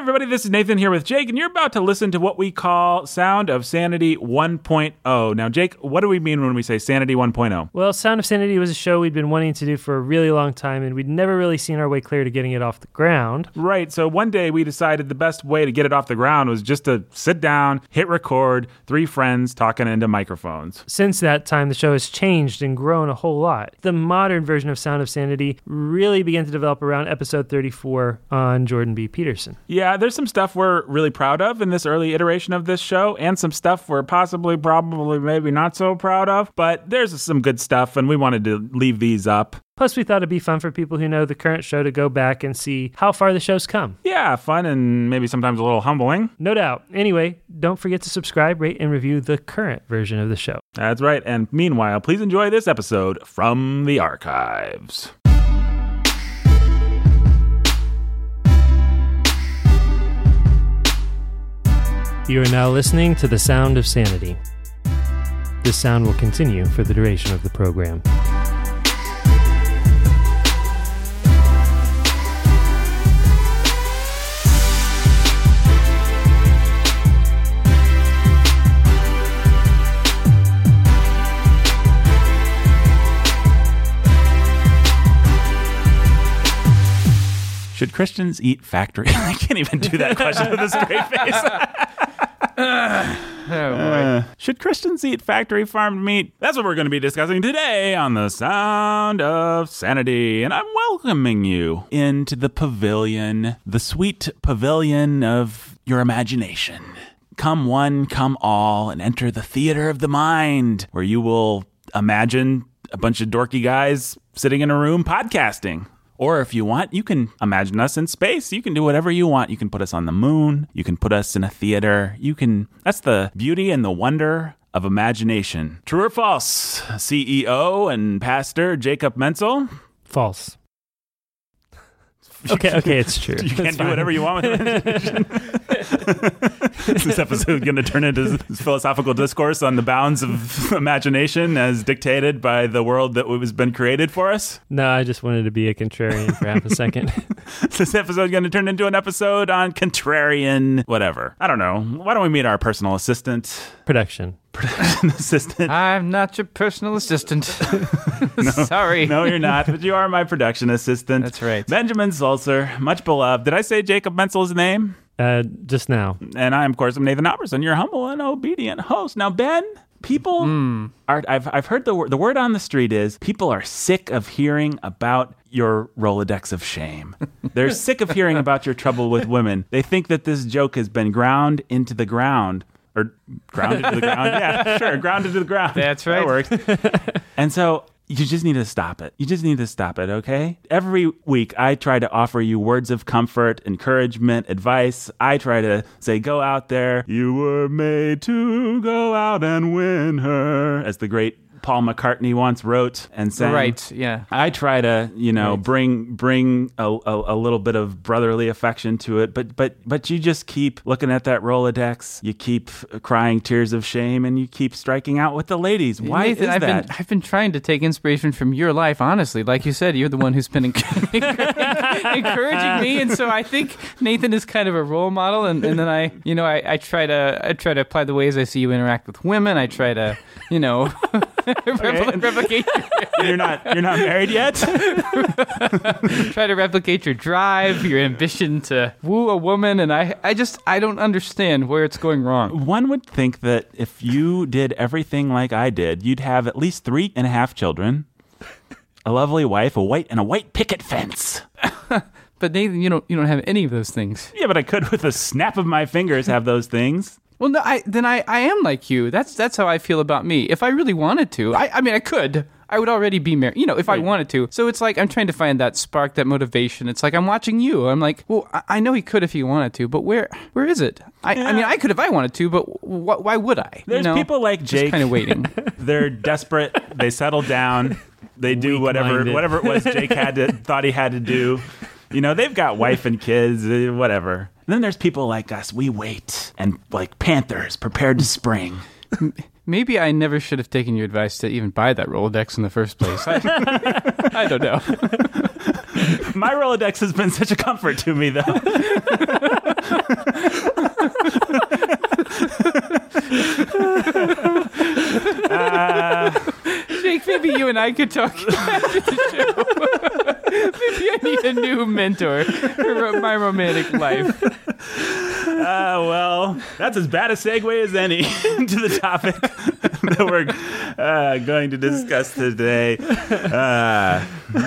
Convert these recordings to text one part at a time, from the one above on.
everybody, this is Nathan here with Jake, and you're about to listen to what we call Sound of Sanity 1.0. Now, Jake, what do we mean when we say Sanity 1.0? Well, Sound of Sanity was a show we'd been wanting to do for a really long time, and we'd never really seen our way clear to getting it off the ground. Right, so one day we decided the best way to get it off the ground was just to sit down, hit record, three friends talking into microphones. Since that time, the show has changed and grown a whole lot. The modern version of Sound of Sanity really began to develop around episode 34 on Jordan B. Peterson. Yeah, there's some stuff we're really proud of in this early iteration of this show, and some stuff we're possibly, probably, maybe not so proud of, but there's some good stuff, and we wanted to leave these up. Plus, we thought it'd be fun for people who know the current show to go back and see how far the show's come. Yeah, fun and maybe sometimes a little humbling. No doubt. Anyway, don't forget to subscribe, rate, and review the current version of the show. That's right, and meanwhile, please enjoy this episode from the archives. You are now listening to The Sound of Sanity. This sound will continue for the duration of the program. Should Christians eat factory? I can't even do that question with a straight face. Oh, boy. Uh, should Christians eat factory farmed meat? That's what we're going to be discussing today on the Sound of Sanity. And I'm welcoming you into the pavilion, the sweet pavilion of your imagination. Come one, come all, and enter the theater of the mind, where you will imagine a bunch of dorky guys sitting in a room podcasting. Or if you want, you can imagine us in space. You can do whatever you want. You can put us on the moon. You can put us in a theater. You can, that's the beauty and the wonder of imagination. True or false? CEO and pastor Jacob Menzel. False. Okay, okay, it's true. You can't do fine. whatever you want with imagination. this episode is going to turn into this philosophical discourse on the bounds of imagination as dictated by the world that has been created for us. No, I just wanted to be a contrarian for half a second. this episode is going to turn into an episode on contrarian whatever. I don't know. Why don't we meet our personal assistant? Production. Production assistant. I'm not your personal assistant. Sorry. No, you're not, but you are my production assistant. That's right. Benjamin Sulser, much beloved. Did I say Jacob Menzel's name? Uh, just now. And I, of course, am Nathan Alberson, your humble and obedient host. Now, Ben, people Hmm. are, I've, I've heard the, wor- the word on the street is people are sick of hearing about your Rolodex of shame. They're sick of hearing about your trouble with women. They think that this joke has been ground into the ground. Or grounded to the ground. Yeah, sure. Grounded to the ground. That's That right. works. and so you just need to stop it. You just need to stop it, okay? Every week, I try to offer you words of comfort, encouragement, advice. I try to say, go out there. You were made to go out and win her, as the great Paul McCartney once wrote and sang. Right. Yeah. I try to, you know, Right. bring bring a, a, a little bit of brotherly affection to it, but but but you just keep looking at that Rolodex. You keep crying tears of shame, and you keep striking out with the ladies. Why Nathan, is I've that? been I've been trying to take inspiration from your life. Honestly, like you said, you're the one who's been encouraging me, and so I think Nathan is kind of a role model. And, and then I, you know, I, I try to I try to apply the ways I see you interact with women. I try to, you know, repli- replicate you're not you're not married yet. try to replicate your drive, your ambition to woo a woman, and I I just I don't understand where it's going wrong. One would think that if you did everything like I did, you'd have at least three and a half children, a lovely wife, a white and a white picket fence. But Nathan, you don't you don't have any of those things. Yeah, but I could, with a snap of my fingers, have those things. Well, no, I then I, I am like you. That's that's how I feel about me. If I really wanted to, I I mean I could. I would already be married, you know, if I wanted to. So it's like I'm trying to find that spark, that motivation. It's like I'm watching you. I'm like, well, I, I know he could if he wanted to, but where where is it? I, I mean, I could if I wanted to, but wh- why would I? There's you know? people like just Jake. kind of waiting. They're desperate. They settle down. They do whatever whatever it was Jake had to thought he had to do. You know, they've got wife and kids, uh, whatever. And then there's people like us. We wait and like panthers prepared to spring. Maybe I never should have taken your advice to even buy that Rolodex in the first place. I, I don't know. My Rolodex has been such a comfort to me, though. Uh, Jake, maybe you and I could talk after the show. maybe I need a new mentor for my romantic life. Uh, well, that's as bad a segue as any to the topic that we're uh, going to discuss today. Uh,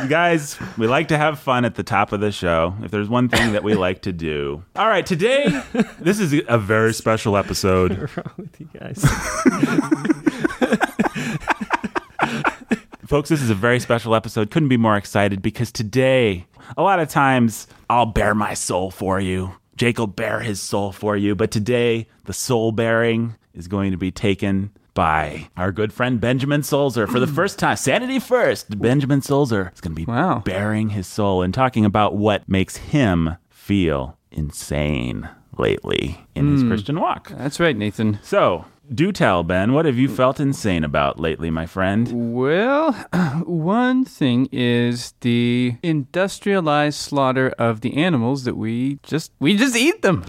guys, we like to have fun at the top of the show. If there's one thing that we like to do. All right, today, this is a very special episode. What's wrong with you guys? Folks, this is a very special episode. Couldn't be more excited because today, a lot of times, I'll bare my soul for you. Jake will bare his soul for you. But today, the soul bearing is going to be taken by our good friend Benjamin Sulser for the hmm. first time. Sanity first. Benjamin Sulser is going to be Wow. bearing his soul and talking about what makes him feel insane lately in his hmm. Christian walk. That's right, Nathan. So, do tell, Ben, what have you felt insane about lately, my friend? Well, one thing is the industrialized slaughter of the animals that we just we just eat them.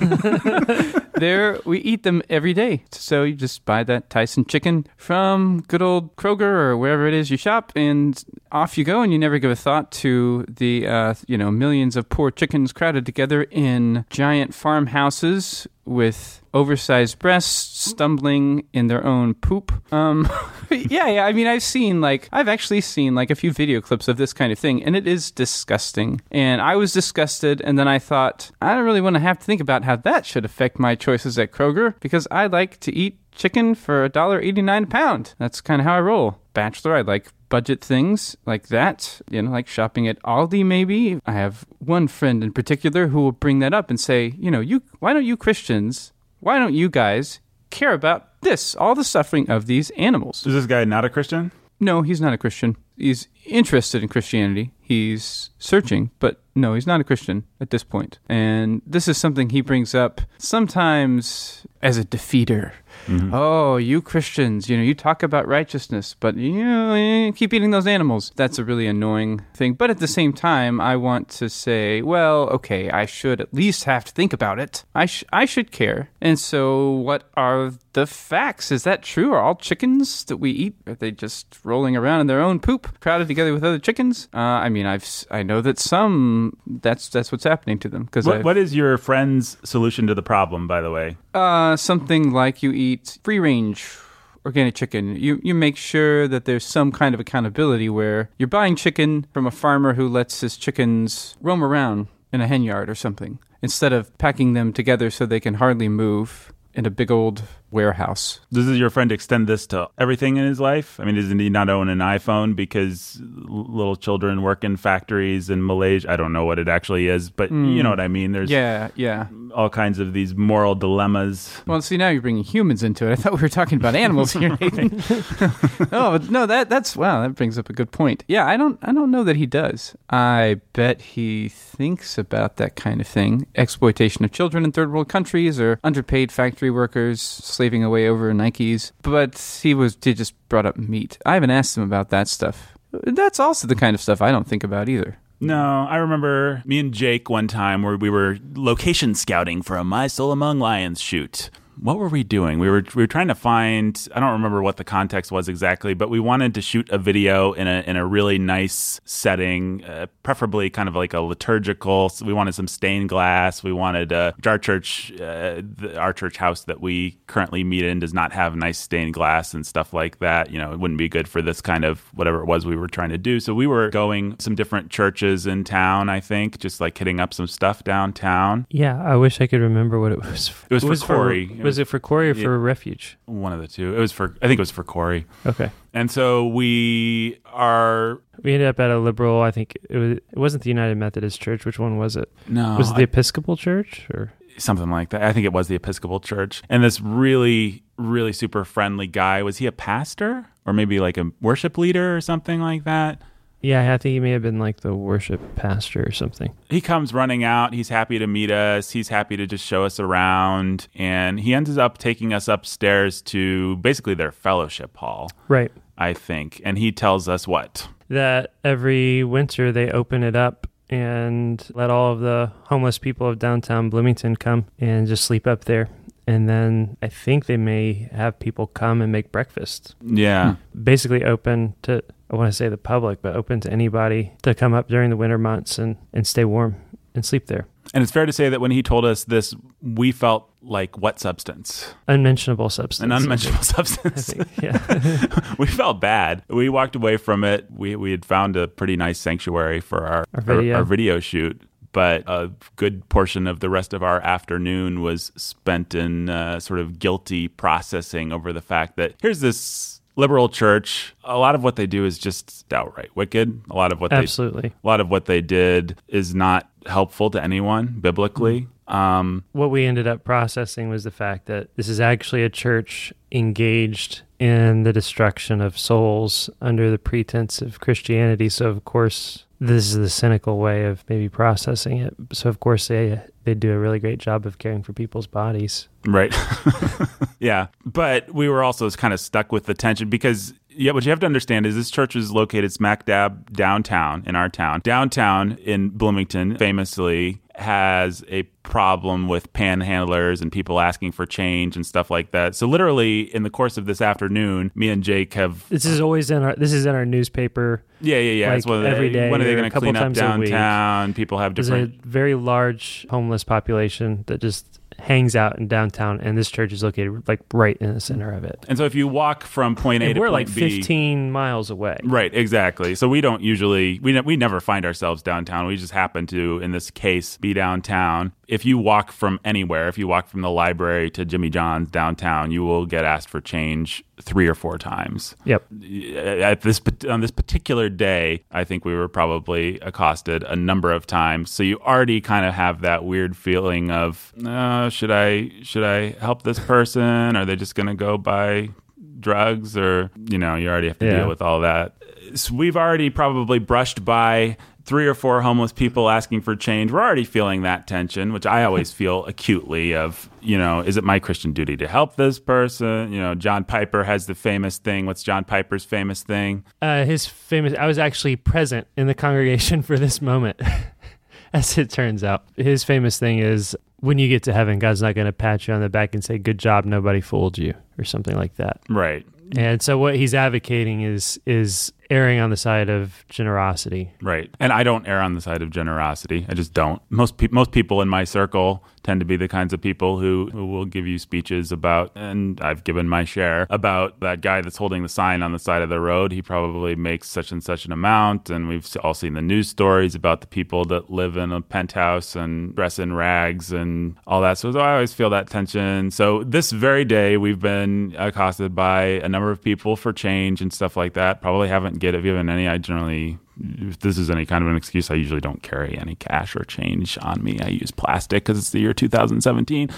there we eat them every day. So you just buy that Tyson chicken from good old Kroger or wherever it is you shop, and off you go. And you never give a thought to the uh, you know millions of poor chickens crowded together in giant farmhouses with oversized breasts stumbling in their own poop. Um, yeah, yeah. I mean, I've seen like I've actually seen like a few video clips of this kind of thing, and it is disgusting. And I was disgusted, and then I thought I don't really want to have to think about how that should affect my choices at Kroger because I like to eat chicken for a dollar eighty nine a pound. That's kind of how I roll. Bachelor, I like budget things like that, you know, like shopping at Aldi maybe. I have one friend in particular who will bring that up and say, you know, you why don't you Christians, why don't you guys care about this, all the suffering of these animals? Is this guy not a Christian? No, he's not a Christian. He's interested in Christianity. He's searching, but no, he's not a Christian at this point. And this is something he brings up sometimes as a defeater. Oh, you Christians, you know, you talk about righteousness, but you know, keep eating those animals. That's a really annoying thing. But at the same time, I want to say, well, okay, I should at least have to think about it. I sh- I should care. And so, what are the facts? Is that true? Are all chickens that we eat are they just rolling around in their own poop, crowded together with other chickens? Uh, I mean, I've I know that some that's that's what's happening to them because What, what is your friend's solution to the problem, by the way? uh, something like you eat free range organic chicken. You you make sure that there's some kind of accountability where you're buying chicken from a farmer who lets his chickens roam around in a hen yard or something instead of packing them together so they can hardly move in a big old warehouse. Does your friend extend this to everything in his life? I mean, does he not own an iPhone because little children work in factories in Malaysia? I don't know what it actually is, but hmm. you know what I mean. There's Yeah, yeah. all kinds of these moral dilemmas. Well, see, now you're bringing humans into it. I thought we were talking about animals here, Nathan. oh, no, that that's wow. That brings up a good point. Yeah, I don't, I don't know that he does. I bet he thinks about that kind of thing: exploitation of children in third world countries or underpaid factory workers slaving away over Nikes. But he was he just brought up meat. I haven't asked him about that stuff. That's also the kind of stuff I don't think about either. No, I remember me and Jake one time where we were location scouting for a My Soul Among Lions shoot. What were we doing? We were we were trying to find. I don't remember what the context was exactly, but we wanted to shoot a video in a in a really nice setting, uh, preferably kind of like a liturgical. So we wanted some stained glass. We wanted uh, our church, uh, the, our church house that we currently meet in does not have nice stained glass and stuff like that. You know, it wouldn't be good for this kind of whatever it was we were trying to do. So we were going some different churches in town. I think just like hitting up some stuff downtown. Yeah, I wish I could remember what it was. For. It was for Corey. It was, it for Corey or for Refuge? One of the two. It was for I think it was for Corey. Okay. And so we are We ended up at a liberal. I think it was. It wasn't the United Methodist Church. Which one was it? no was it the I- Episcopal Church or? something like that. I think it was the Episcopal Church. And this really, really super friendly guy was he a pastor or maybe like a worship leader or something like that? Yeah, I think he may have been like the worship pastor or something. he comes running out. He's happy to meet us. He's happy to just show us around. And he ends up taking us upstairs to basically their fellowship hall, Right. I think. And he tells us what? That every winter they open it up and let all of the homeless people of downtown Bloomington come and just sleep up there. And then I think they may have people come and make breakfast. Yeah. Basically open to I want to say the public, but open to anybody to come up during the winter months and, and stay warm and sleep there. And it's fair to say that when he told us this, we felt like what substance? Unmentionable substance. An unmentionable substance. think, yeah. we felt bad. We walked away from it. We we had found a pretty nice sanctuary for our Our video. our video shoot. But a good portion of the rest of our afternoon was spent in uh, sort of guilty processing over the fact that here's this liberal church. A lot of what they do is just outright wicked. A lot of what they Absolutely. a lot of what they did is not helpful to anyone biblically. Um, What we ended up processing was the fact that this is actually a church engaged in the destruction of souls under the pretense of Christianity. So, of course, this is the cynical way of maybe processing it. So, of course, they they do a really great job of caring for people's bodies. Right. yeah. But we were also kind of stuck with the tension because yeah, what you have to understand is this church is located smack dab downtown in our town. Downtown in Bloomington famously has a problem with panhandlers and people asking for change and stuff like that. So literally in the course of this afternoon, me and Jake have This is always in our this is in our newspaper. yeah, yeah, yeah. Like it's one of the- every day when are they going to clean up times a week. downtown? People have different. There's a different very large homeless population that just hangs out in downtown, and this church is located like right in the center of it. And so if you walk from point A And to we're like B, 15 miles away. Right, exactly. So we don't usually we ne- we never find ourselves downtown. We just happen to in this case be downtown. If you walk from anywhere, if you walk from the library to Jimmy John's downtown, you will get asked for change 3 or 4 times. Yep. At this on this particular day, I think we were probably accosted a number of times. So you already kind of have that weird feeling of, uh, should I should I help this person? Are they just going to go buy drugs or you know you already have to Yeah. deal with all that so we've already probably brushed by three or four homeless people asking for change we're already feeling that tension which i always feel acutely of you know is it my christian duty to help this person you know john piper has the famous thing what's john piper's famous thing Uh, his famous. I was actually present in the congregation for this moment, as it turns out. His famous thing is when you get to heaven, God's not going to pat you on the back and say, "Good job, nobody fooled you," or something like that. right And so, what he's advocating is is erring on the side of generosity. Right. And I don't err on the side of generosity. I just don't. Most pe- most people in my circle tend to be the kinds of people who, who will give you speeches about and I've given my share about that guy that's holding the sign on the side of the road. He probably makes such and such an amount and we've all seen the news stories about the people that live in a penthouse and dress in rags and all that. So I always feel that tension. So this very day we've been accosted by a number of people for change and stuff like that. Probably haven't get given any. I generally, if this is any kind of an excuse, I usually don't carry any cash or change on me. I use plastic because it's the year 2017.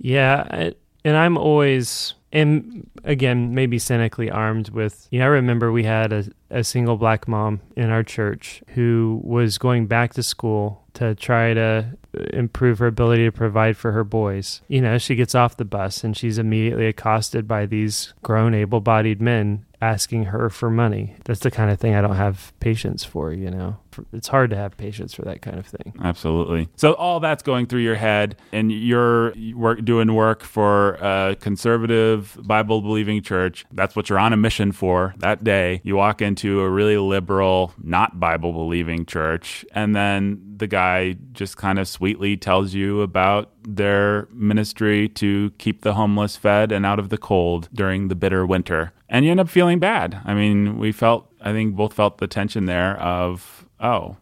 Yeah, and I'm always, and again, maybe cynically armed with. You know, I remember we had a, a single black mom in our church who was going back to school to try to uh, improve her ability to provide for her boys. You know, she gets off the bus and she's immediately accosted by these grown, able bodied men asking her for money. That's the kind of thing I don't have patience for, you know. It's hard to have patience for that kind of thing. Absolutely. So all that's going through your head, and you're work, doing work for a conservative, Bible believing church. That's what you're on a mission for that day. You walk into a really liberal, not Bible believing church, and then the guy just kind of sweetly tells you about their ministry to keep the homeless fed and out of the cold during the bitter winter. And you end up feeling bad. I mean, we felt, I think both felt the tension there of, oh,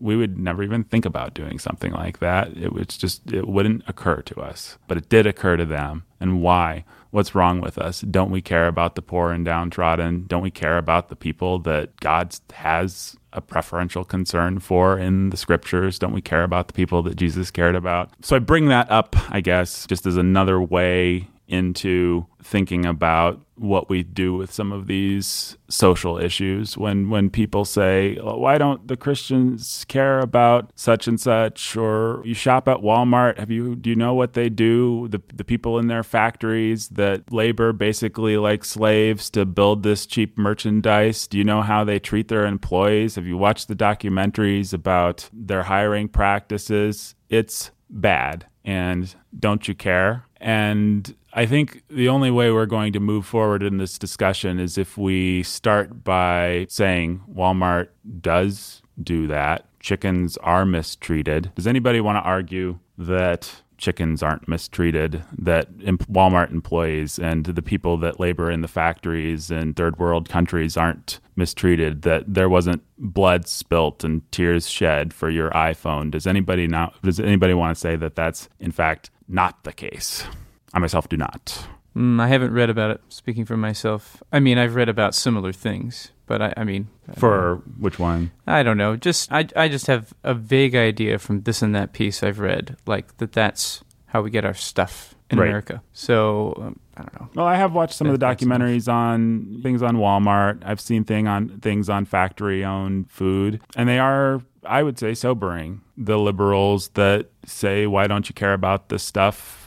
we would never even think about doing something like that. It was just, it wouldn't occur to us, but it did occur to them. And why? What's wrong with us? Don't we care about the poor and downtrodden? Don't we care about the people that God has a preferential concern for in the scriptures? Don't we care about the people that Jesus cared about? So I bring that up, I guess, just as another way into thinking about what we do with some of these social issues when when people say why don't the christians care about such and such? Or you shop at walmart. Have you do you know what they do? The the people in their factories that labor basically like slaves to build this cheap merchandise. Do you know how they treat their employees? Have you watched the documentaries about their hiring practices? It's bad and don't you care? And I think the only way we're going to move forward in this discussion is if we start by saying Walmart does do that. Chickens are mistreated. Does anybody want to argue that chickens aren't mistreated, that Walmart employees and the people that labor in the factories in third world countries aren't mistreated, that there wasn't blood spilt and tears shed for your iPhone? Does anybody now does anybody want to say that that's in fact not the case? I myself do not. Mm, I haven't read about it. Speaking for myself, I mean, I've read about similar things, but I, I mean, I. For which one? I don't know. Just I, I just have a vague idea from this and that piece I've read, like that that's how we get our stuff in Right. America. So um, I don't know. Well, I have watched some of the documentaries on things on Walmart. I've seen thing on things on factory-owned food, and they are, I would say, sobering. The liberals that say, "Why don't you care about this stuff?"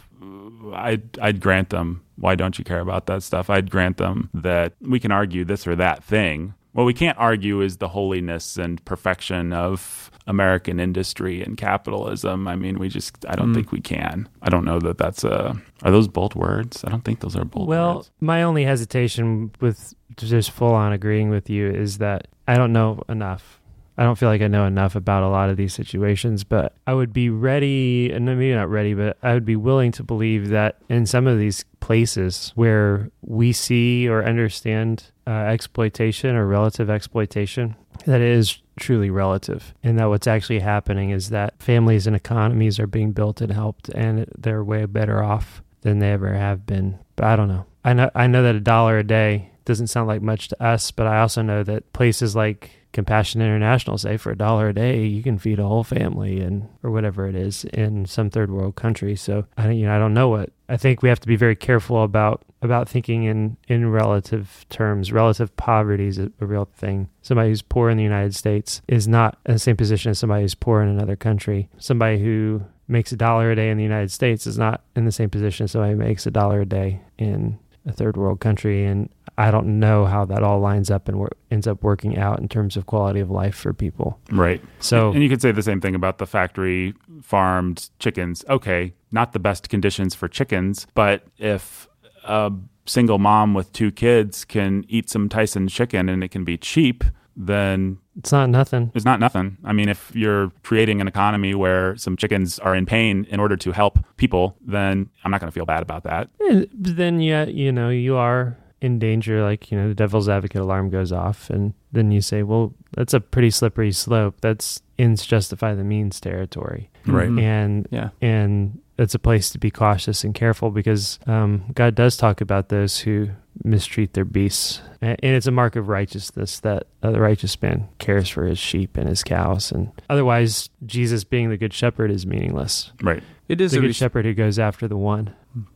I'd, I'd grant them. Why don't you care about that stuff? I'd grant them that we can argue this or that thing. What we can't argue is the holiness and perfection of American industry and capitalism. I mean, we just, I don't hmm. think we can. I don't know that that's a, are those bold words? I don't think those are bold Well, words. my only hesitation with just full on agreeing with you is that I don't know enough. I don't feel like I know enough about a lot of these situations, but I would be ready, and maybe not ready, but I would be willing to believe that in some of these places where we see or understand uh, exploitation or relative exploitation, that it is truly relative, and that what's actually happening is that families and economies are being built and helped, and they're way better off than they ever have been. But I don't know. I know I know that a dollar a day doesn't sound like much to us, but I also know that places like Compassion International say for a dollar a day you can feed a whole family and or whatever it is in some third world country. So I don't you know I don't know what I think we have to be very careful about about thinking in in relative terms. Relative poverty is a, a real thing. Somebody who's poor in the United States is not in the same position as somebody who's poor in another country. Somebody who makes a dollar a day in the United States is not in the same position as somebody who makes a dollar a day in a third world country. And I don't know how that all lines up and wor- ends up working out in terms of quality of life for people. Right. So and you could say the same thing about the factory farmed chickens. Okay, not the best conditions for chickens, but if a single mom with two kids can eat some Tyson chicken and it can be cheap, then it's not nothing. it's not nothing. I mean, if you're creating an economy where some chickens are in pain in order to help people, then I'm not going to feel bad about that. Eh, But then, yeah, you know, you are in danger. Like, you know, the devil's advocate alarm goes off, and then you say, well, that's a pretty slippery slope. That's ends justify the means territory. Right. Mhm. And Yeah. and it's a place to be cautious and careful because um, God does talk about those who mistreat their beasts, and it's a mark of righteousness that uh, the righteous man cares for his sheep and his cows, and otherwise, Jesus being the good shepherd is meaningless. Right. It is The a good res- shepherd who goes after the one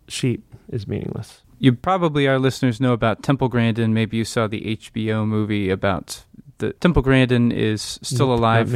sheep is meaningless. You probably, our listeners, know about Temple Grandin. Maybe you saw the HBO movie about the Temple Grandin is still alive.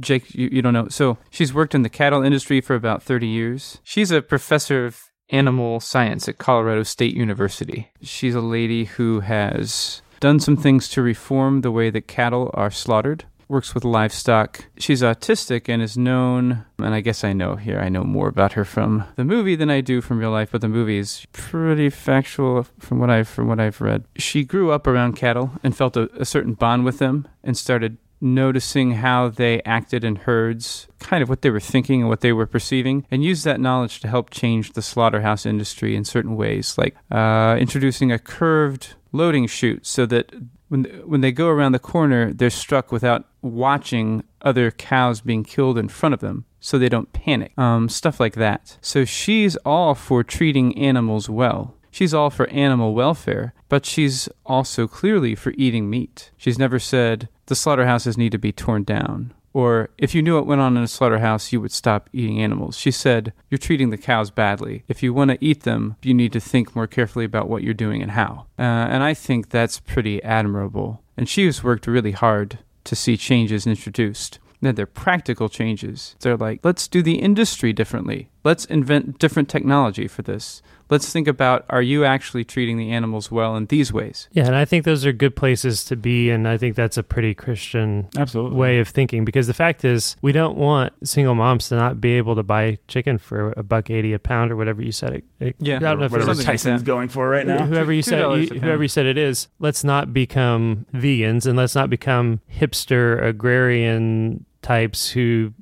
Jake, you, you don't know. So she's worked in the cattle industry for about 30 years. She's a professor of animal science at Colorado State University. She's a lady who has done some things to reform the way that cattle are slaughtered. Works with livestock. She's autistic and is known, and I guess I know here, I know more about her from the movie than I do from real life, but the movie is pretty factual from what I've from what I've read. She grew up around cattle and felt a, a certain bond with them and started noticing how they acted in herds, kind of what they were thinking and what they were perceiving, and used that knowledge to help change the slaughterhouse industry in certain ways, like uh, introducing a curved loading chute so that when when they go around the corner, they're struck without watching other cows being killed in front of them, so they don't panic. Um, stuff like that. So she's all for treating animals well. She's all for animal welfare, but she's also clearly for eating meat. She's never said the slaughterhouses need to be torn down. Or if you knew what went on in a slaughterhouse, you would stop eating animals. She said, You're treating the cows badly. If you want to eat them, you need to think more carefully about what you're doing and how. Uh, and I think that's pretty admirable. And she has worked really hard to see changes introduced. Then they're practical changes. They're like, let's do the industry differently. Let's invent different technology for this. Let's think about are you actually treating the animals well in these ways? Yeah, and I think those are good places to be, and I think that's a pretty Christian Absolutely. way of thinking because the fact is we don't want single moms to not be able to buy chicken for a buck eighty a pound or whatever you said it. it Yeah. I don't know if Whatever it's like Tyson's going for right now. whoever you said you, whoever you said it is. Let's not become vegans and let's not become hipster agrarian types who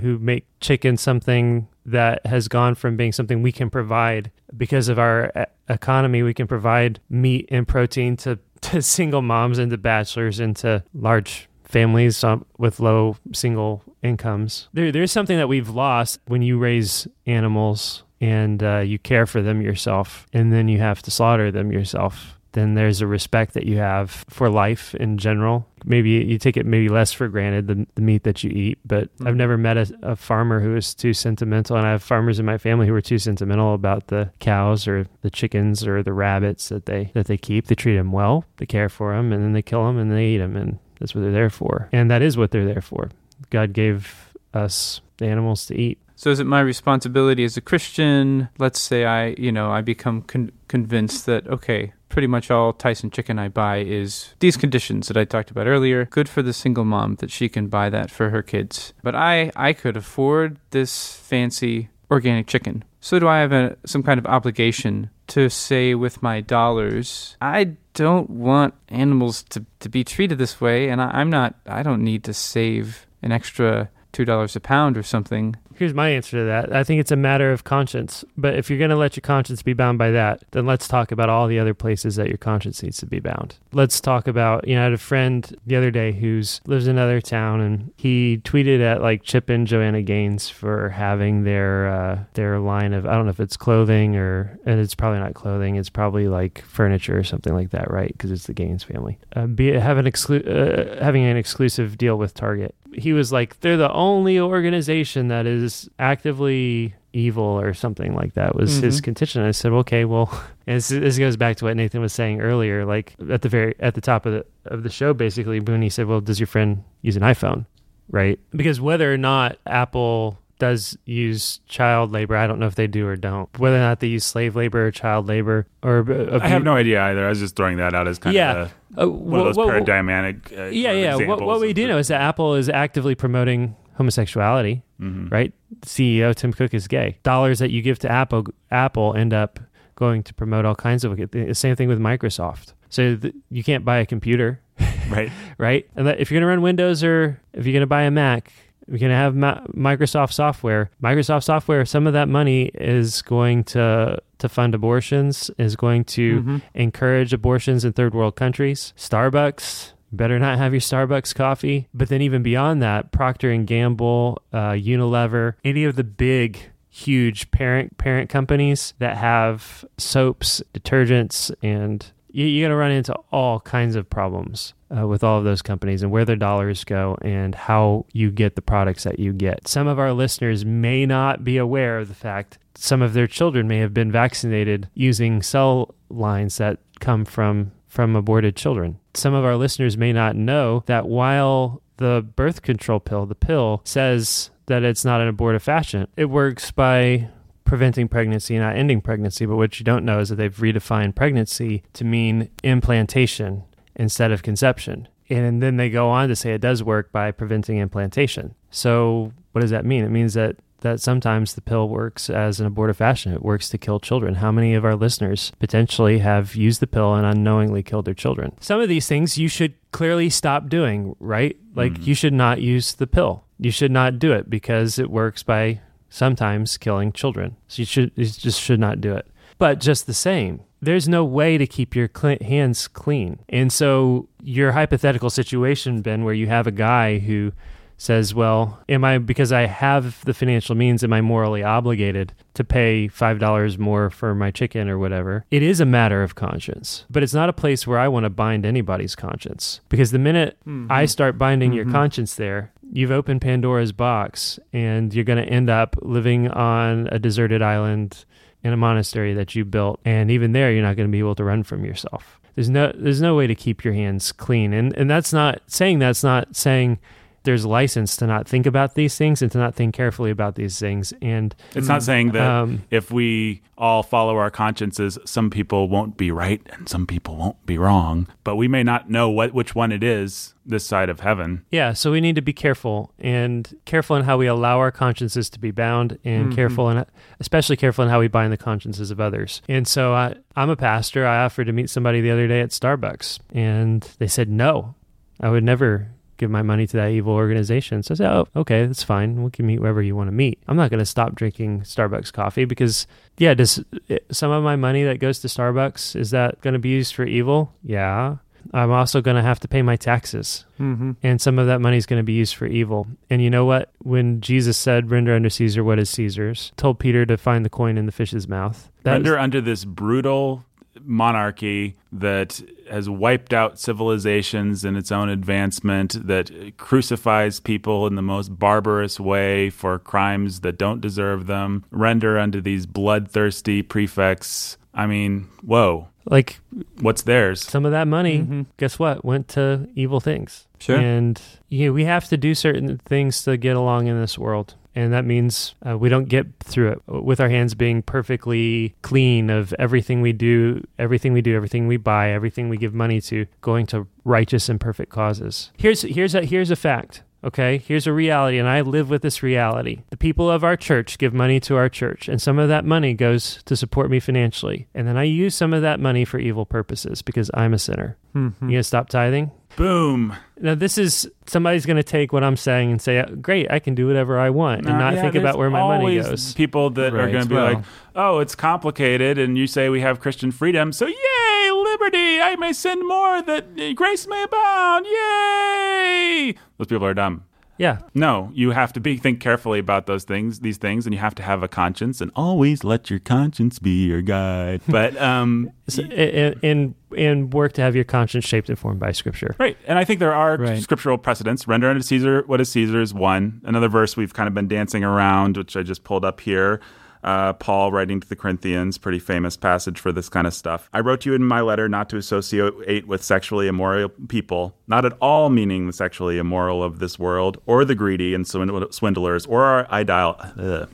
who make chicken something that has gone from being something we can provide because of our e- economy we can provide meat and protein to, to single moms and to bachelors and to large families um, with low single incomes. There, there's something that we've lost when you raise animals and uh, you care for them yourself and then you have to slaughter them yourself then there's a respect that you have for life in general. Maybe you take it maybe less for granted the, the meat that you eat, but Mhm. I've never met a, a farmer who is too sentimental, and I have farmers in my family who are too sentimental about the cows or the chickens or the rabbits that they that they keep. They treat them well, they care for them, and then they kill them and they eat them, and that's what they're there for. And that is what they're there for. God gave us the animals to eat. So is it my responsibility as a Christian? Let's say I, you know, I become con- convinced that okay, pretty much all Tyson chicken I buy is these conditions that I talked about earlier. Good for the single mom that she can buy that for her kids. But I I could afford this fancy organic chicken. So do I have a some kind of obligation to say with my dollars, I don't want animals to, to be treated this way and I, I'm not I don't need to save an extra two dollars a pound or something Here's my answer to that. I think it's a matter of conscience. But if you're going to let your conscience be bound by that, then let's talk about all the other places that your conscience needs to be bound. Let's talk about, you know, I had a friend the other day who's lives in another town and he tweeted at like Chip and Joanna Gaines for having their uh, their line of I don't know if it's clothing or and it's probably not clothing. It's probably like furniture or something like that, right? Because it's the Gaines family. Uh, be have an exclu- uh, having an exclusive deal with Target. He was like, they're the only organization that is actively evil or something like that was his Mhm. contention. I said, okay, well, and this, this goes back to what Nathan was saying earlier, like at the very at the top of the of the show, basically when he said, well, does your friend use an iPhone, right? Because whether or not Apple does use child labor, I don't know if they do or don't. Whether or not they use slave labor or child labor or uh, I have no idea either. I was just throwing that out as kind Yeah. of uh, a, one of those what- what- paradigmatic. Uh, yeah, yeah. What, what we do know is that Apple is actively promoting homosexuality, hmm right? CEO Tim Cook is gay. Dollars that you give to Apple, Apple end up going to promote all kinds of. The same thing with Microsoft. So th- you can't buy a computer, Right. right? And that if you're going to run Windows or if you're going to buy a Mac, you're going to have Ma- Microsoft software. Microsoft software. Some of that money is going to to fund abortions. Is going to Mhm. encourage abortions in third world countries. Starbucks, better not have your Starbucks coffee. But then even beyond that, Procter and Gamble, uh, Unilever, any of the big huge parent parent companies that have soaps, detergents, and you, you're going to run into all kinds of problems uh, with all of those companies and where their dollars go and how you get the products that you get. Some of our listeners may not be aware of the fact some of their children may have been vaccinated using cell lines that come from from aborted children. Some of our listeners may not know that while the birth control pill, the pill, says that it's not an abortifacient, it works by preventing pregnancy, not ending pregnancy. But what you don't know is that they've redefined pregnancy to mean implantation instead of conception. And then they go on to say it does work by preventing implantation. So what does that mean? It means that that sometimes the pill works as an abortifacient. It works to kill children. How many of our listeners potentially have used the pill and unknowingly killed their children? Some of these things you should clearly stop doing, right? Like Mhm. you should not use the pill. You should not do it because it works by sometimes killing children. So you should you just should not do it. But just the same, there's no way to keep your cl- hands clean. And so your hypothetical situation, Ben, where you have a guy who says, "Well, am I because I have the financial means am I morally obligated to pay $5 more for my chicken or whatever?" It is a matter of conscience. But it's not a place where I want to bind anybody's conscience because the minute Mhm. I start binding your Mhm. conscience there, you've opened Pandora's box and you're going to end up living on a deserted island in a monastery that you built and even there you're not going to be able to run from yourself. There's no there's no way to keep your hands clean and and that's not saying that's not saying there's license to not think about these things and to not think carefully about these things. And It's not saying that Um, if we all follow our consciences, some people won't be right and some people won't be wrong. But we may not know what which one it is this side of heaven. yeah, so we need to be careful and careful in how we allow our consciences to be bound, and careful and especially careful in how we bind the consciences of others. And so I, I'm a pastor. I offered to meet somebody the other day at Starbucks, and they said no. I would never give my money to that evil organization. So I said, oh, okay, that's fine. We can meet wherever you want to meet. I'm not going to stop drinking Starbucks coffee because, yeah, does some of my money that goes to Starbucks is that going to be used for evil? Yeah. I'm also going to have to pay my taxes. Mm-hmm. And some of that money is going to be used for evil. And you know what? When Jesus said, render unto Caesar what is Caesar's, told Peter to find the coin in the fish's mouth. That Under under this brutal monarchy that has wiped out civilizations in its own advancement, that crucifies people in the most barbarous way for crimes that don't deserve them, render unto these bloodthirsty prefects. I mean, whoa, like what's theirs? some of that money, Mhm. guess what, went to evil things. Sure. And yeah, we have to do certain things to get along in this world. And that means uh, we don't get through it with our hands being perfectly clean of everything we do, everything we do, everything we buy, everything we give money to, going to righteous and perfect causes. Here's here's a here's a fact. Okay, here's a reality, and I live with this reality. The people of our church give money to our church, and some of that money goes to support me financially. And then I use some of that money for evil purposes because I'm a sinner. Mm-hmm. You gonna stop tithing? Boom. Now, this is somebody's going to take what I'm saying and say, "Great, I can do whatever I want," and Uh, not yeah, think about where my money goes. People that are going to be well. like, "Oh, it's complicated," and you say we have Christian freedom, so yay, liberty! I may sin more, that uh, grace may abound. Yay! Those people are dumb. Yeah, No, you have to be think carefully about those things, these things, and you have to have a conscience, and always let your conscience be your guide. But um, So- and, and and work to have your conscience shaped and formed by Scripture. Right. And I think there are Right. scriptural precedents. Render unto Caesar what is Caesar's, one. Another verse we've kind of been dancing around, which I just pulled up here. Uh, Paul writing to the Corinthians, pretty famous passage for this kind of stuff. I wrote you in my letter not to associate with sexually immoral people, not at all meaning the sexually immoral of this world, or the greedy and swindlers, or our idol. Ugh.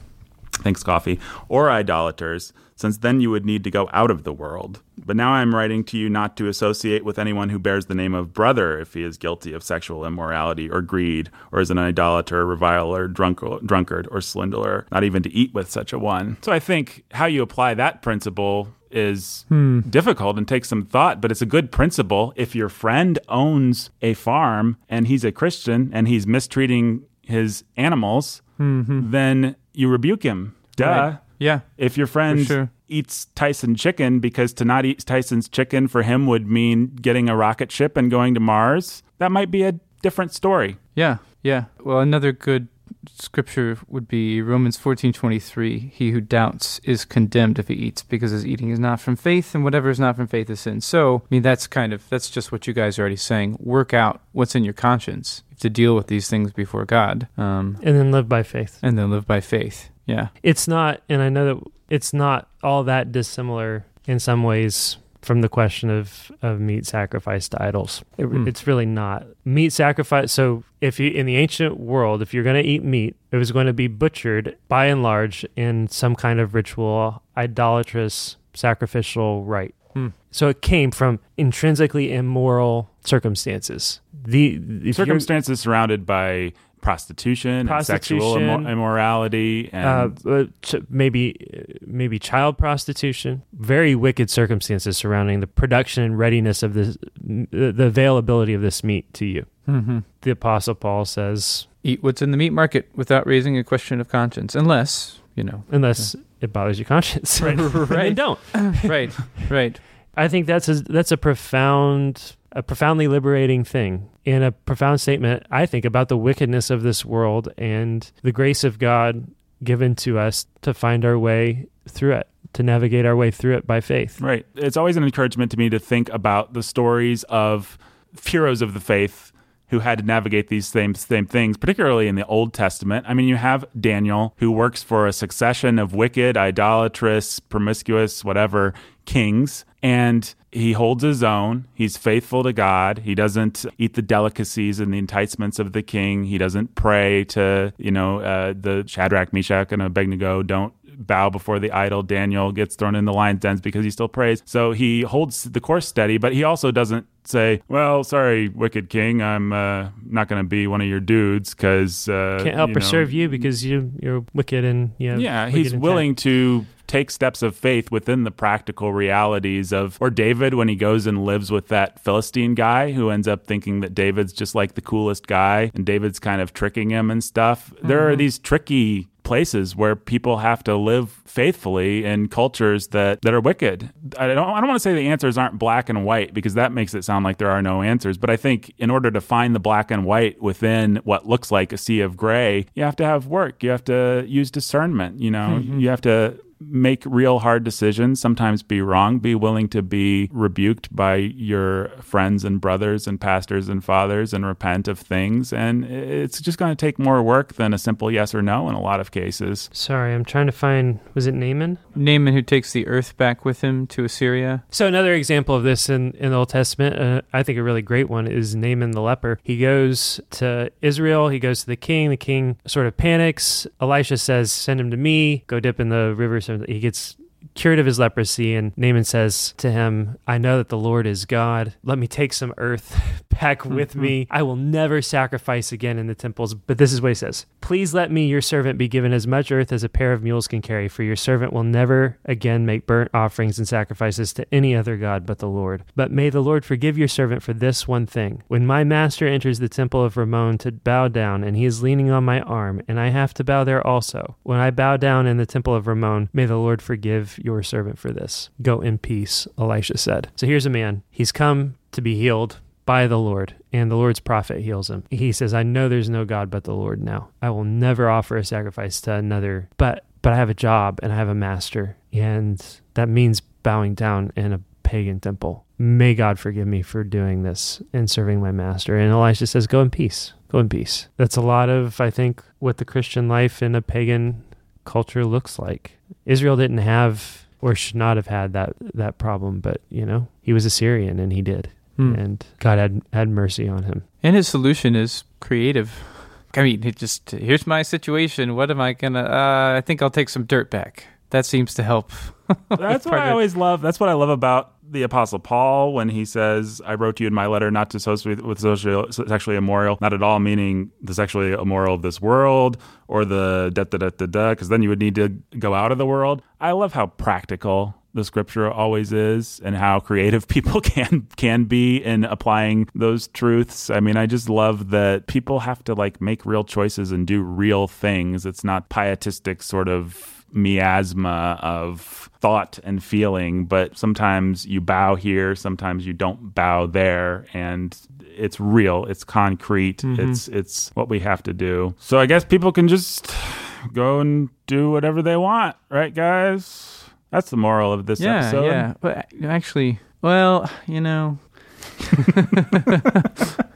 Thanks, coffee, or idolaters, since then you would need to go out of the world. But now I am writing to you not to associate with anyone who bears the name of brother if he is guilty of sexual immorality or greed, or is an idolater, reviler, drunkard, or swindler, not even to eat with such a one. So I think how you apply that principle is hmm. difficult and takes some thought, but it's a good principle. If your friend owns a farm and he's a Christian and he's mistreating his animals, mm-hmm. then you rebuke him. Duh. Right. Yeah. If your friend sure. eats Tyson chicken because to not eat Tyson's chicken for him would mean getting a rocket ship and going to Mars, that might be a different story. Yeah, yeah. Well, another good scripture would be Romans fourteen twenty three. He who doubts is condemned if he eats, because his eating is not from faith, and whatever is not from faith is sin. So, I mean, that's kind of that's just what you guys are already saying. Work out what's in your conscience. You have to deal with these things before God, um, And then live by faith. and then live by faith. Yeah. It's not, and I know that it's not all that dissimilar in some ways from the question of, of meat sacrifice to idols. It, Hmm. It's really not meat sacrifice. So if you in the ancient world, if you're going to eat meat, it was going to be butchered by and large in some kind of ritual, idolatrous sacrificial rite. Hmm. So it came from intrinsically immoral circumstances. The Circumstances surrounded by prostitution, and sexual Prostitution. immo- immorality, uh, and uh, ch- maybe maybe child prostitution, very wicked circumstances surrounding the production and readiness of this, the the availability of this meat to you. Mm-hmm. The Apostle Paul says, Eat what's in the meat market without raising a question of conscience, unless you know. unless it bothers your conscience, Right. Right. don't. right. Right. I think that's a, that's a profound, a profoundly liberating thing, and a profound statement. I think about the wickedness of this world and the grace of God given to us to find our way through it, to navigate our way through it by faith. Right. It's always an encouragement to me to think about the stories of heroes of the faith who had to navigate these same same things, particularly in the Old Testament. I mean, you have Daniel who works for a succession of wicked, idolatrous, promiscuous, whatever kings and he holds his own. He's faithful to God. He doesn't eat the delicacies and the enticements of the king. He doesn't pray to, you know, uh, the Shadrach, Meshach, and Abednego don't bow before the idol. Daniel gets thrown in the lion's dens because he still prays. So he holds the course steady, but he also doesn't say, "Well, sorry, wicked king, I'm uh, not going to be one of your dudes because uh, Can't help you know, serve you because you you're wicked and you yeah, he's intent. willing to take steps of faith within the practical realities of or David when he goes and lives with that Philistine guy who ends up thinking that David's just like the coolest guy and David's kind of tricking him and stuff. There Mm-hmm. are these tricky places where people have to live faithfully in cultures that, that are wicked. I don't I don't want to say the answers aren't black and white because that makes it sound like there are no answers, but I think in order to find the black and white within what looks like a sea of gray, you have to have work. You have to use discernment, you know. Mm-hmm. You have to make real hard decisions, sometimes be wrong, be willing to be rebuked by your friends and brothers and pastors and fathers and repent of things. And it's just going to take more work than a simple yes or no in a lot of cases. Sorry, I'm trying to find. Was it Naaman? Naaman who takes the earth back with him to Assyria. So another example of this in, in the Old Testament, uh, I think a really great one is Naaman the leper. He goes to Israel. He goes to the king. The king sort of panics. Elisha says, "Send him to me. Go dip in the river." He gets cured of his leprosy, and Naaman says to him, "I know that the Lord is God. Let me take some earth back with mm-hmm. me. I will never sacrifice again in the temples." But this is what he says: "Please let me, your servant, be given as much earth as a pair of mules can carry, for your servant will never again make burnt offerings and sacrifices to any other god but the Lord. But may the Lord forgive your servant for this one thing: when my master enters the temple of Rimmon to bow down, and he is leaning on my arm, and I have to bow there also. When I bow down in the temple of Rimmon, may the Lord forgive your servant for this. Go in peace, Elisha said. So here's a man. He's come to be healed by the Lord, and the Lord's prophet heals him. He says, I know there's no God but the Lord now. I will never offer a sacrifice to another, but but I have a job and I have a master, and that means bowing down in a pagan temple. May God forgive me for doing this and serving my master. And Elisha says, Go in peace. Go in peace. That's a lot of, I think, what the Christian life in a pagan culture looks like. Israel didn't have or should not have had that that problem, but you know, he was a Syrian and he did. Hmm. And God had had mercy on him. And his solution is creative. I mean, it just here's my situation. What am I gonna? Uh, I think I'll take some dirt back. That seems to help. That's what I always love. That's what I love about the Apostle Paul when he says, "I wrote to you in my letter not to associate with sexually immoral, not at all meaning the sexually immoral of this world or the da da da da da, because then you would need to go out of the world." I love how practical the scripture always is and how creative people can can be in applying those truths. I mean, I just love that people have to like make real choices and do real things. It's not pietistic sort of miasma of thought and feeling, but sometimes you bow here, sometimes you don't bow there, and it's real, it's concrete, mm-hmm. it's it's what we have to do. So I guess people can just go and do whatever they want, right, guys? That's the moral of this yeah, episode. yeah. But actually, well, you know,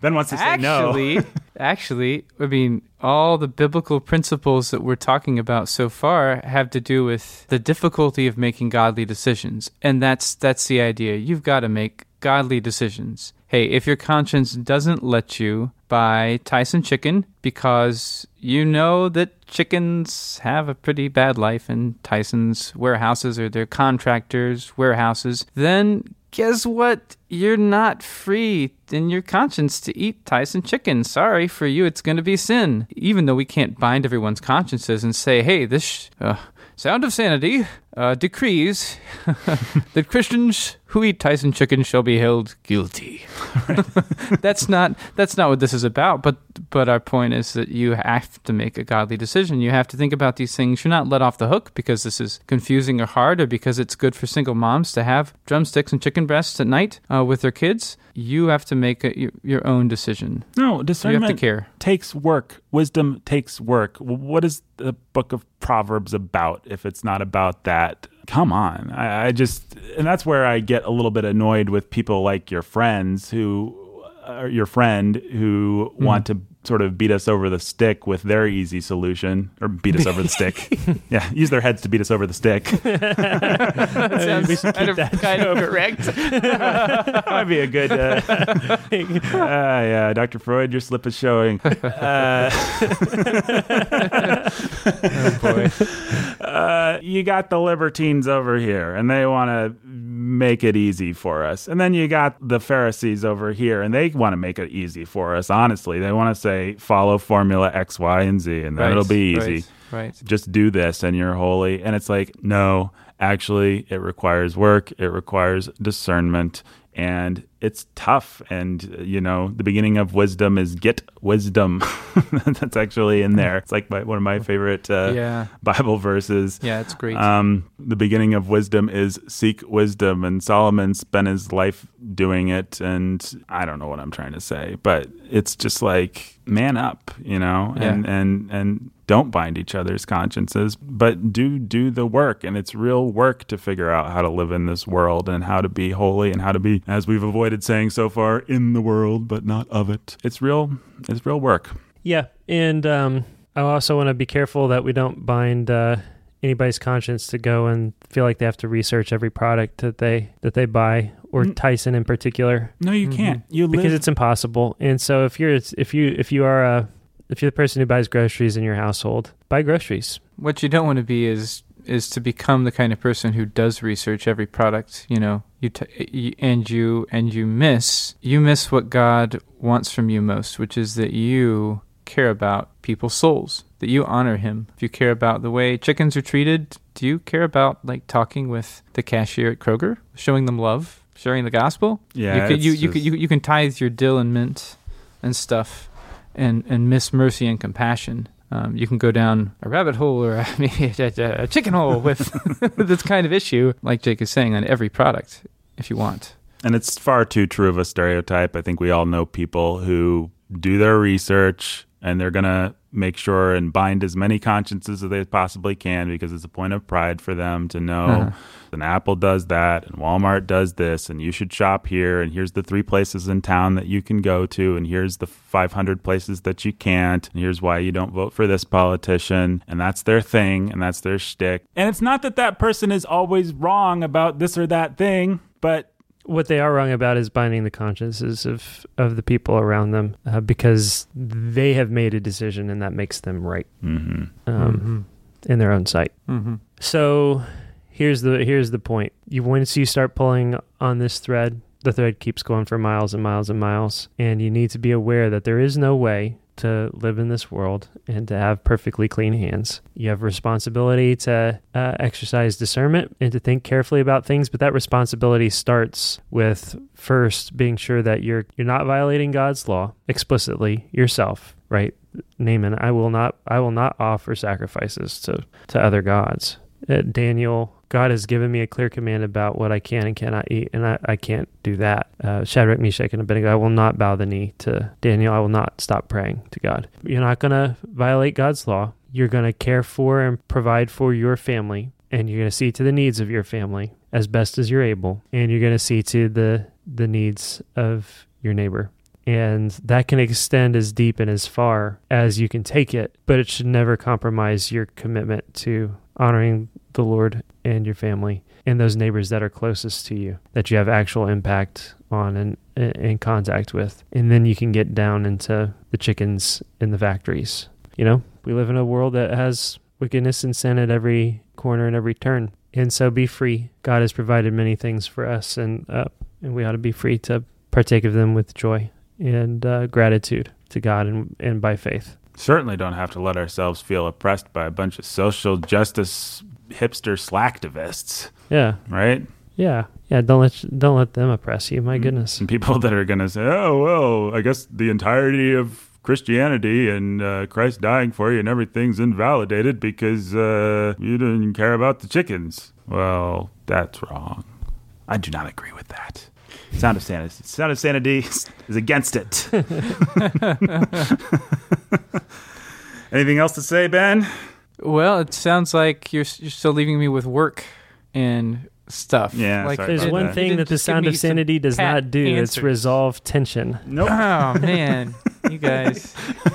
Then once they say no, actually, actually, I mean, all the biblical principles that we're talking about so far have to do with the difficulty of making godly decisions, and that's that's the idea. You've got to make godly decisions. Hey, if your conscience doesn't let you buy Tyson chicken because you know that chickens have a pretty bad life in Tyson's warehouses or their contractors' warehouses, then guess what? You're not free in your conscience to eat Tyson chicken. Sorry for you, it's going to be sin. Even though we can't bind everyone's consciences and say, hey, this sh- uh, sound of sanity uh, decrees that Christians who eat Tyson chicken shall be held guilty. that's not that's not what this is about. But but our point is that you have to make a godly decision. You have to think about these things. You're not let off the hook because this is confusing or hard, or because it's good for single moms to have drumsticks and chicken breasts at night uh, with their kids. You have to make a, your, own decision. no You have to discernment care. takes work. Wisdom takes work. What is the book of Proverbs about if it's not about that? Come on. I, I just, and that's where I get a little bit annoyed with people like your friends who uh, your friend who want to sort of beat us over the stick with their easy solution or beat us over the stick. Yeah, use their heads to beat us over the stick. That sounds kind of, kind of correct. that might be a good. Uh, uh, yeah, Dr. Freud, your slip is showing. Uh, oh boy. uh, you got the libertines over here, and they want to make it easy for us. And then you got the Pharisees over here, and they want to make it easy for us. Honestly, they want to say follow formula X, Y, and Z, and then Right, it'll be easy. Right. right. Just do this, and you're holy. And it's like, no, actually, it requires work. It requires discernment. And it's tough. And, you know, the beginning of wisdom is get wisdom. That's actually in there. It's like my, one of my favorite uh, Yeah. Bible verses. Yeah, it's great. Um, the beginning of wisdom is seek wisdom, and Solomon spent his life doing it. And I don't know what I'm trying to say, but it's just like man up, you know, and and and don't bind each other's consciences, but do do the work. And it's real work to figure out how to live in this world and how to be holy and how to be, as we've avoided saying so far, in the world but not of it. It's real. It's real work. Yeah, and um, I also want to be careful that we don't bind uh, anybody's conscience to go and feel like they have to research every product that they that they buy, or Mm. Tyson in particular, No, you Mhm. can't. You because it's impossible. And so if you're if you if you are a if you're the person who buys groceries in your household, buy groceries. what you don't want to be is is to become the kind of person who does research every product you know you, t- you and you and you miss you miss what god wants from you most which is that you care about people's souls that you honor him if you care about the way chickens are treated do you care about like talking with the cashier at kroger showing them love sharing the gospel Yeah, you can it's you, you, can, you, you can tithe your dill and mint and stuff and and miss mercy and compassion um, you can go down a rabbit hole or I a, a chicken hole with this kind of issue, like Jake is saying, on every product if you want. And it's far too true of a stereotype. I think we all know people who do their research and they're going to make sure and bind as many consciences as they possibly can because it's a point of pride for them to know Uh-huh. and Apple does that and Walmart does this and you should shop here and here's the three places in town that you can go to and here's the 500 places that you can't and here's why you don't vote for this politician and that's their thing and that's their shtick. And it's not that that person is always wrong about this or that thing, but What they are wrong about is binding the consciences of, of the people around them uh, because they have made a decision and that makes them right mhm. um, in their own sight. Mm-hmm. So here's the here's the point. You once you start pulling on this thread, the thread keeps going for miles and miles and miles, and you need to be aware that there is no way to live in this world and to have perfectly clean hands. You have responsibility to uh, exercise discernment and to think carefully about things, but that responsibility starts with first being sure that you're you're not violating God's law explicitly yourself, right? Naaman, I will not I will not offer sacrifices to to other gods. Uh, Daniel, God has given me a clear command about what I can and cannot eat, and I, I can't do that. Uh, Shadrach, Meshach, and Abednego, I will not bow the knee to Daniel. I will not stop praying to God. You're not going to violate God's law. You're going to care for and provide for your family, and you're going to see to the needs of your family as best as you're able, and you're going to see to the the needs of your neighbor. And that can extend as deep and as far as you can take it, but it should never compromise your commitment to honoring the Lord and your family and those neighbors that are closest to you that you have actual impact on and in contact with. And then you can get down into the chickens in the factories. You know, we live in a world that has wickedness and sin at every corner and every turn. And so be free. God has provided many things for us and uh, and we ought to be free to partake of them with joy and uh, gratitude to God and, and by faith. Certainly don't have to let ourselves feel oppressed by a bunch of social justice hipster slacktivists, Yeah. right? Yeah. Yeah, don't let don't let them oppress you. My goodness. Some people that are going to say, "Oh well, I guess the entirety of Christianity and uh, Christ dying for you and everything's invalidated because uh, you didn't care about the chickens." Well, that's wrong. I do not agree with that. Sound of Sanity. Sound of Sanity is against it. Anything else to say, Ben? Well, it sounds like you're, you're still leaving me with work, and stuff. Yeah, like There's one that. thing that the sound of sanity does not do. It's answers. resolve tension. Nope. Oh man, you guys.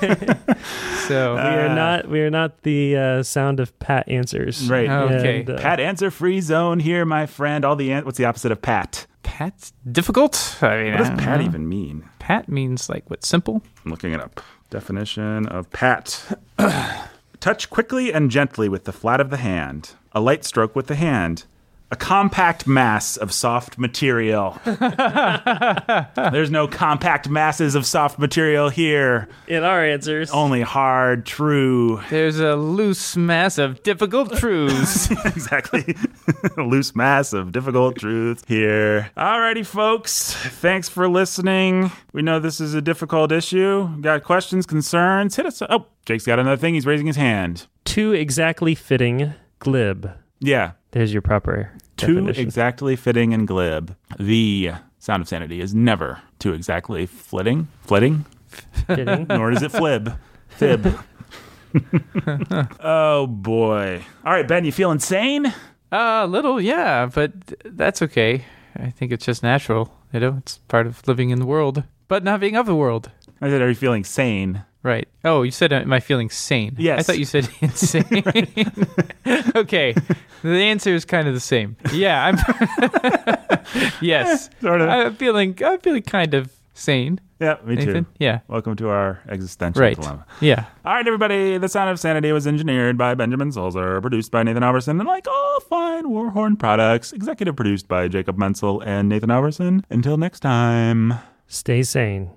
so we Uh, are not. We are not the uh, sound of pat answers. Right. Okay. And, uh, Pat answer free zone here, my friend. All the an- what's the opposite of pat? Pat's difficult. I mean, What does pat know. even mean? Pat means like what? Simple. I'm looking it up. Definition of pat. Touch quickly and gently with the flat of the hand. A light stroke with the hand. A compact mass of soft material. There's no compact masses of soft material here. in our answers. Only hard, true. There's a loose mass of difficult truths. exactly. Loose mass of difficult truths here. Alrighty, folks. Thanks for listening. We know this is a difficult issue. Got questions, concerns? Hit us. up. Oh, Jake's got another thing. He's raising his hand. Too exactly fitting glib. Yeah. There's your proper Too definition. exactly fitting and glib. The sound of sanity is never too exactly flitting, flitting, Fitting. nor is it flib, fib. oh boy! All right, Ben, you feel insane? Uh, a little, yeah, but that's okay. I think it's just natural. You know, it's part of living in the world, but not being of the world. I said, are you feeling sane? Right. Oh, you said, uh, am I feeling sane? Yes. I thought you said insane. okay. The answer is kind of the same. Yeah, I'm. yes. Sort of. I'm feeling. I'm feeling kind of sane. Yeah, me Nathan. too. Yeah. Welcome to our existential Right. dilemma. Yeah. All right, everybody. The Sound of Sanity was engineered by Benjamin Sulser, produced by Nathan Alverson, and like all fine Warhorn products, executive produced by Jacob Menzel and Nathan Alverson. Until next time. Stay sane.